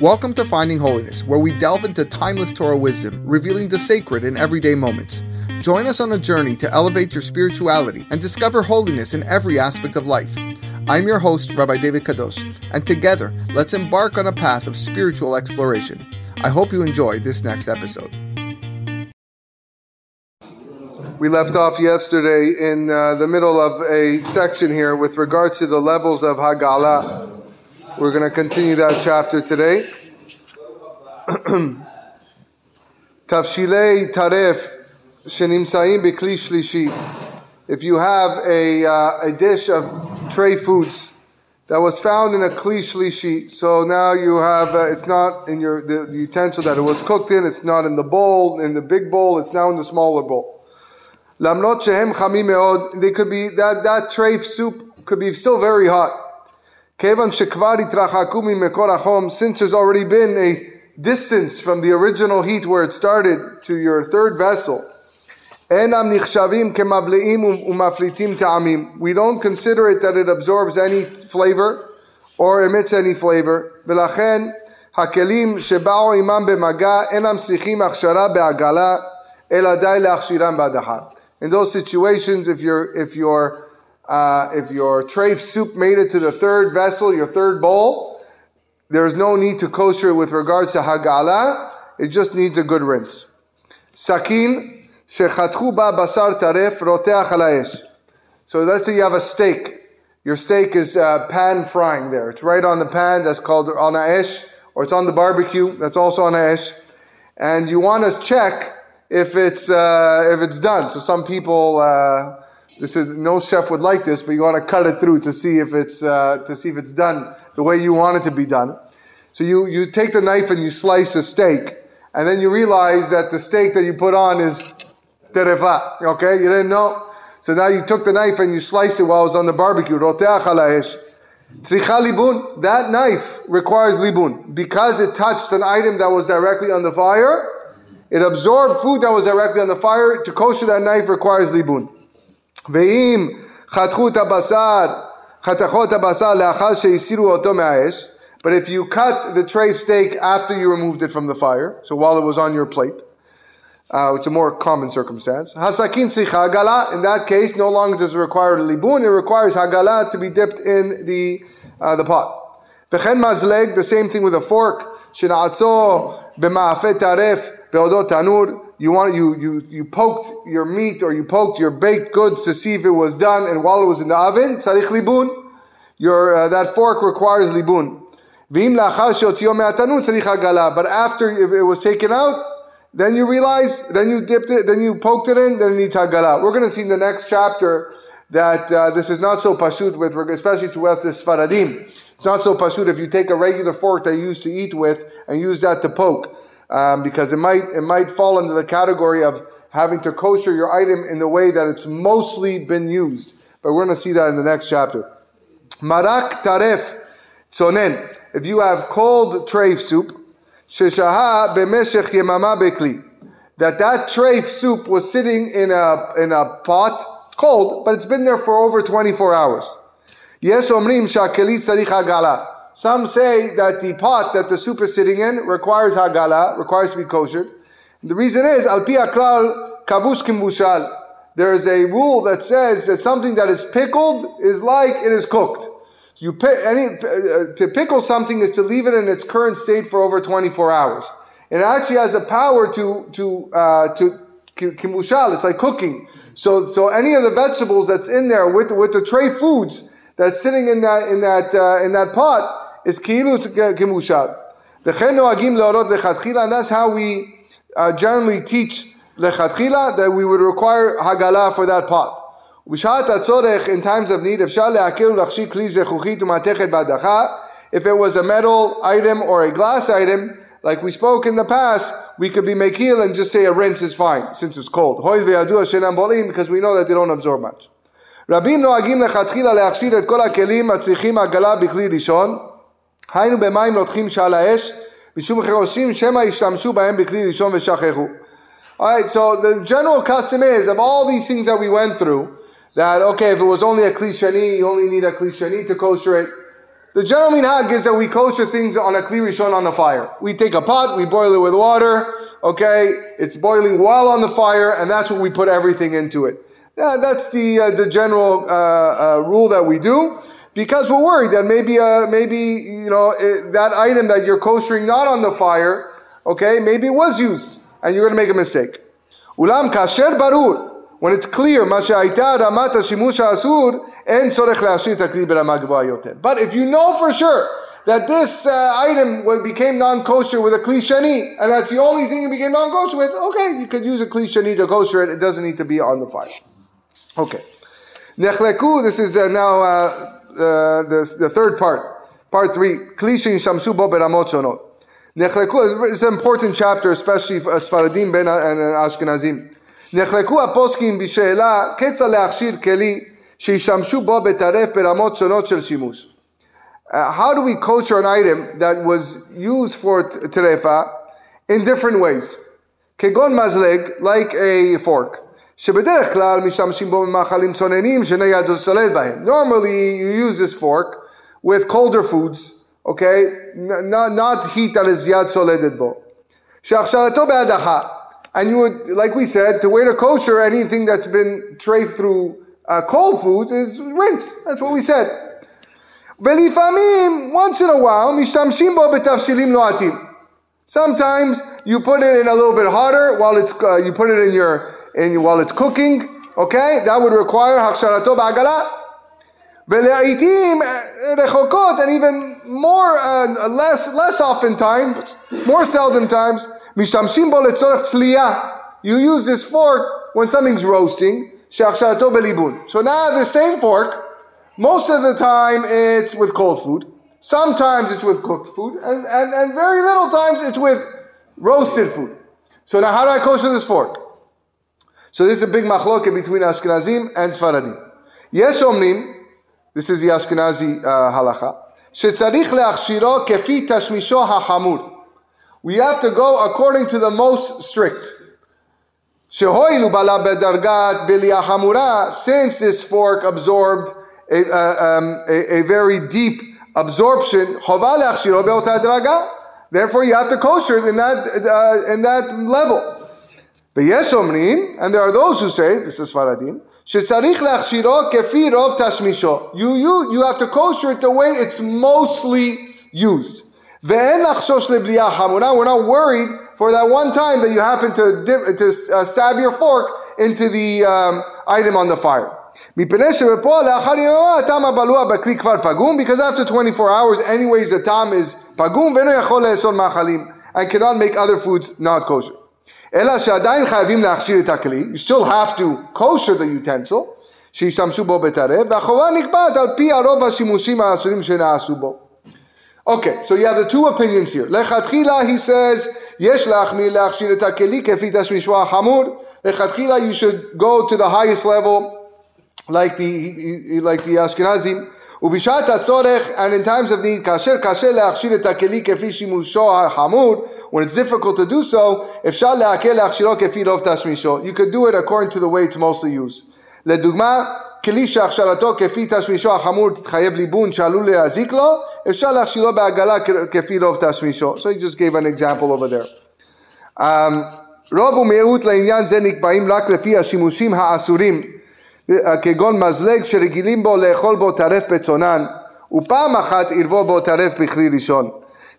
Welcome to Finding Holiness, where we delve into timeless Torah wisdom, revealing the sacred in everyday moments. Join us on a journey to elevate your spirituality and discover holiness in every aspect of life. I'm your host, Rabbi David Kadosh, and together, let's embark on a path of spiritual exploration. I hope you enjoy this next episode. We left off yesterday in uh, the middle of a section here with regard to the levels of Hagala. We're going to continue that chapter today. Tafshilei taref shenimsaim bikli shlishi. If you have a, uh, a dish of tray foods that was found in a kli shlishi, so now you have uh, it's not in your the, the utensil that it was cooked in. It's not in the bowl, in the big bowl. It's now in the smaller bowl. Lamnot shehem chamim meod. They could be that that tray soup could be still very hot. Since there's already been a distance from the original heat where it started to your third vessel. אינם נחשבים כמבליעים ומפליטים טעמים. We don't consider it that it absorbs any flavor or emits any flavor. ולכן הכלים שבאו עמם במגע אינם צריכים הכשרה בעגלה, אלא די להכשירם בהדחה. In those situations, if your if your uh, if your treif soup made it to the third vessel, your third bowl, there's no need to kosher it with regards to hagala. It just needs a good rinse. Sakin ba basar taref roteach. So let's say you have a steak. Your steak is uh, pan frying there. It's right on the pan. That's called on or it's on the barbecue. That's also on aesh. And you want to check if it's uh, if it's done. So some people. This is no chef would like this, but you want to cut it through to see if it's uh, to see if it's done the way you want it to be done. So you you take the knife and you slice a steak, and then you realize that the steak that you put on is terefa. Okay, you didn't know. So now you took the knife and you slice it while it was on the barbecue. libun. That knife requires libun because it touched an item that was directly on the fire. It absorbed food that was directly on the fire. To kosher that knife requires libun. ואם חתכו את הבשר, חתכות הבשר לאחר שהסירו אותו מהאש, but if you cut the tray steak after you removed it from the fire, so while it was on your plate, uh, it's a more common circumstance. Hasakin tzricha hagala. In that case, no longer does it require libun; it requires hagala to be dipped in the uh, the pot. V'chen mazleg, the same thing with a fork. Shenatzo b'ma'afet taref be'odot tanur you want you you you poked your meat or you poked your baked goods to see if it was done, and while it was in the oven, tzarich libun. Your uh, that fork requires libun. But after it was taken out, then you realize, then you dipped it, then you poked it in, then it needs hagala. We're going to see in the next chapter that uh, this is not so pashut with, especially to us the Sfaradim. It's not so pashut if you take a regular fork that you used to eat with and use that to poke um, because it might it might fall into the category of having to kosher your item in the way that it's mostly been used. But we're going to see that in the next chapter. Marak taref tzonen. If you have cold treif soup, sheshaha b'meshech yemama bekli. That that treif soup was sitting in a in a pot, cold, but it's been there for over 24 hours. Yes omrim shakeli tzarich agala. Some say that the pot that the soup is sitting in requires hagala, requires to be kosher. the reason is, al pi aklal kavush kimvushal. There is a rule that says that something that is pickled is like it is cooked. You any, uh, to pickle something is to leave it in its current state for over 24 hours. It actually has a power to to uh, to kimushal. It's like cooking. So so any of the vegetables that's in there with with the tray foods that's sitting in that in that uh, in that pot is kilu kimushal. V'chen noagim leorot lechatchila, and that's how we uh, generally teach lechatchila that we would require hagala for that pot. B'shat hatzorech, in times of need, אפשר להקל ולהכשיר כלי זכוכית ומתכת בהדחה. If it was a metal item or a glass item, like we spoke in the past, we could be mekil and just say a rinse is fine since it's cold. Because we know that they don't absorb much. רבים נוהגים לכתחילה להכשיר את כל הכלים הצריכים עגלה בכלי ראשון, היינו במים לוקחים שעל האש, משום חרשים שמא ישתמשו בהם בכלי ראשון ושכחו. Alright, so the general custom is, of all these things that we went through, that, okay, if it was only a klishani, you only need a klishani to kosher it. The general minhag is that we kosher things on a kli rishon on the fire. We take a pot, we boil it with water, okay? It's boiling while on the fire, and that's what we put everything into it. Yeah, that's the, uh, the general uh, uh, rule that we do because we're worried that maybe, uh, maybe you know, it, that item that you're kosher not on the fire, okay, maybe it was used, and you're going to make a mistake. Ulam kasher barur. When it's clear, מה שהייתה רמת השימוש האסור, אין צורך להשאיר את הכלי ברמה גבוהה יותר. But if you know for sure that this uh, item became non-kosher with a kli sheni, and that's the only thing it became non-kosher with, okay, you could use a kli sheni to kosher it. It doesn't need to be on the fire. Okay. Nechleku, this is uh, now uh, uh, the, the third part. Part three. Kli shamshu bo beramot shonot. Nechleku is an important chapter, especially for Sfaradim ben and Ashkenazim. נחלקו הפוסקים בשאלה כיצד להכשיר כלי שישמשו בו בטרף ברמות שונות של שימוש. Uh, how do we kosher an item that was used for terefa in different ways? כגון מזלג, like a fork, שבדרך כלל משתמשים בו במאכלים צוננים שנייד שולט בהם. Normally you use this fork with colder foods, okay? Not, not heat that is יד שולטת בו. שהכשרתו בהדחה and you would, like we said, to wear a kosher, anything that's been traced through uh, cold foods is rinse. That's what we said. ולפעמים, once in a while, משתמשים בו בתבשילים נועתים. Sometimes you put it in a little bit hotter while it's, uh, you put it in your, in, while it's cooking, okay? That would require הכשרתו בעגלה. ולעיתים רחוקות, and even more, uh, less, less often times, more seldom times, משתמשים בו לצורך צלייה. You use this fork when something's roasting, שהכשרתו בליבון. So now the same fork, most of the time it's with cold food, sometimes it's with cooked food, and, and, and very little times it's with roasted food. So now how do I kosher this fork? So this is a big machloket between Ashkenazim and Sfaradim. יש אומרים, this is the Ashkenazi uh, halacha, שצריך להכשירו כפי תשמישו החמור we have to go according to the most strict. Since this fork absorbed a, uh, um, a, a, very deep absorption, therefore you have to kosher it in that, uh, in that level. And there are those who say, this is Faradim, you, you, you have to kosher it the way it's mostly used. We're not worried for that one time that you happen to, dip, to uh, stab your fork into the um, item on the fire. Because after 24 hours, anyways, the tam is pagum and cannot make other foods not kosher. You still have to kosher the utensil. Okay, so you have the two opinions here. Lechatchila, he says, Yesh lachmir lachshir et hakeli kefi tashmishwa hamur. Lechatchila, you should go to the highest level, like the like the Ashkenazim. ובשעת הצורך, and in times of need, כאשר קשה להכשיר את הכלי כפי שימושו החמור, when it's difficult to do so, אפשר להקל להכשירו כפי רוב תשמישו. You could do it according to the way it's mostly used. לדוגמה, כלי שהכשרתו כפי תשמישו החמור תתחייב ליבון שעלול להזיק לו, אפשר להכשירו בעגלה כפי רוב תשמישו. So he just gave an example over there. Um, רוב ומיעוט לעניין זה נקבעים רק לפי השימושים האסורים, כגון מזלג שרגילים בו לאכול בו טרף בצונן, ופעם אחת ערבו בו טרף בכלי ראשון.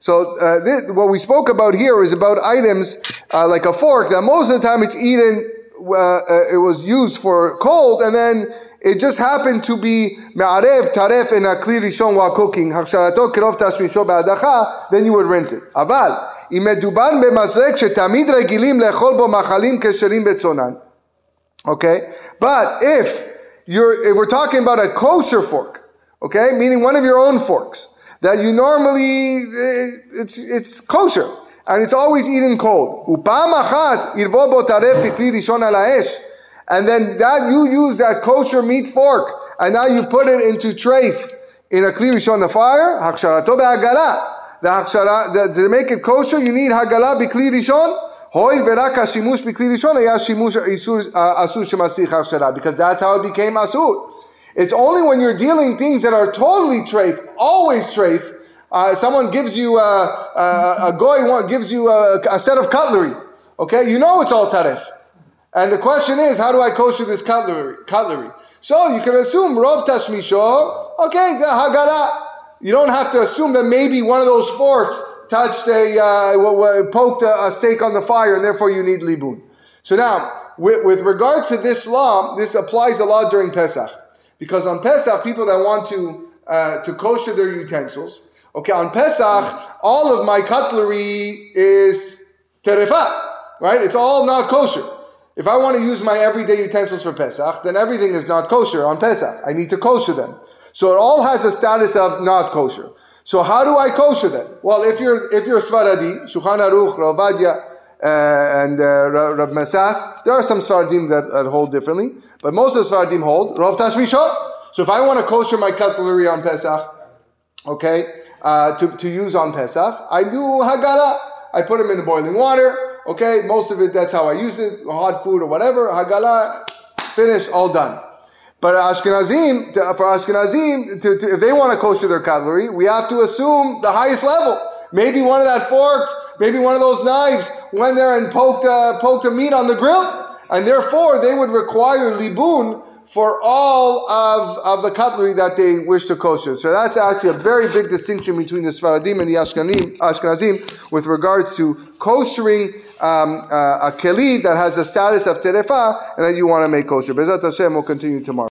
So uh, this, what we spoke about here is about items uh, like a fork that most of the time it's eaten, uh, uh it was used for cold, and then it just happened to be me'arev taref in a kli rishon while cooking, הכשרתו קרוב תשמישו בהדחה, then you would rinse it. אבל אם מדובר במזרק שתמיד רגילים לאכול בו מאכלים כשרים בצונן, Okay? But if you're, if we're talking about a kosher fork, okay, meaning one of your own forks, that you normally, eh, it's, it's kosher, and it's always eaten cold. And then that you use that kosher meat fork, and now you put it into treif in a kli rishon the fire. Haksharato be'agalah. The hakshara, the, to make it kosher, you need hagalah be'kli rishon uh, because that's how it became asur. It's only when you're dealing things that are totally treif, always treif. Uh, someone gives you a, a, a goy, gives you a, a, set of cutlery. Okay, you know it's all tarif. And the question is, how do I kosher this cutlery? cutlery? So you can assume rov tashmisho. Okay, hagara. You don't have to assume that maybe one of those forks touched a uh, poked a, a steak on the fire, and therefore you need libun. So now, with, with regard to this law, this applies a lot during Pesach. Because on Pesach, people that want to, uh, to kosher their utensils, okay, on Pesach, all of my cutlery is terefa, right? It's all not kosher. If I want to use my everyday utensils for Pesach, then everything is not kosher on Pesach. I need to kosher them. So it all has a status of not kosher. So how do I kosher them? Well, if you're if you're Sfaradi, Shulchan Aruch, Ravadia, uh, and uh, Rav Masas. There are some Sfaradim that, that, hold differently, but most of the Sfaradim hold Rov Tashmisha. So if I want to kosher my cutlery on Pesach, okay, uh, to, to use on Pesach, I do Hagala. I put them in the boiling water, okay, most of it, that's how I use it, hot food or whatever, Hagala, finish, all done. But Ashkenazim, to, for Ashkenazim, to, to, if they want to kosher their cutlery, we have to assume the highest level. Maybe one of that forks maybe one of those knives went there and poked, uh, poked a meat on the grill. And therefore, they would require libun for all of, of the cutlery that they wish to kosher. So that's actually a very big distinction between the Sfaradim and the Ashkenazim, Ashkenazim with regards to koshering um, uh, a keli that has the status of terefa and that you want to make kosher. Bezat Hashem will continue tomorrow.